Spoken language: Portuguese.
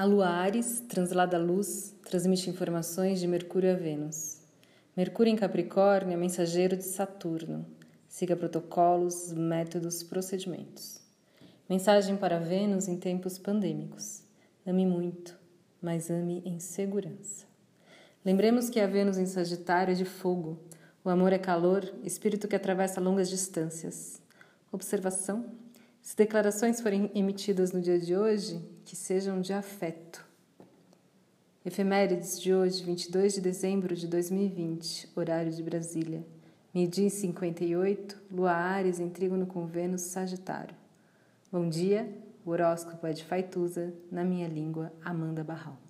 A lua Ares, translada luz, transmite informações de Mercúrio a Vênus. Mercúrio em Capricórnio é mensageiro de Saturno. Siga protocolos, métodos, procedimentos. Mensagem para Vênus em tempos pandêmicos. Ame muito, mas ame em segurança. Lembremos que a Vênus em Sagitário é de fogo. O amor é calor, espírito que atravessa longas distâncias. Observação: se declarações forem emitidas no dia de hoje, que sejam de afeto. Efemérides de hoje, 22 de dezembro de 2020, horário de Brasília. Meio-dia 58, Lua Ares em trígono com Vênus Sagitário. Bom dia, o horóscopo é de Faituza, na minha língua, Amanda Barral.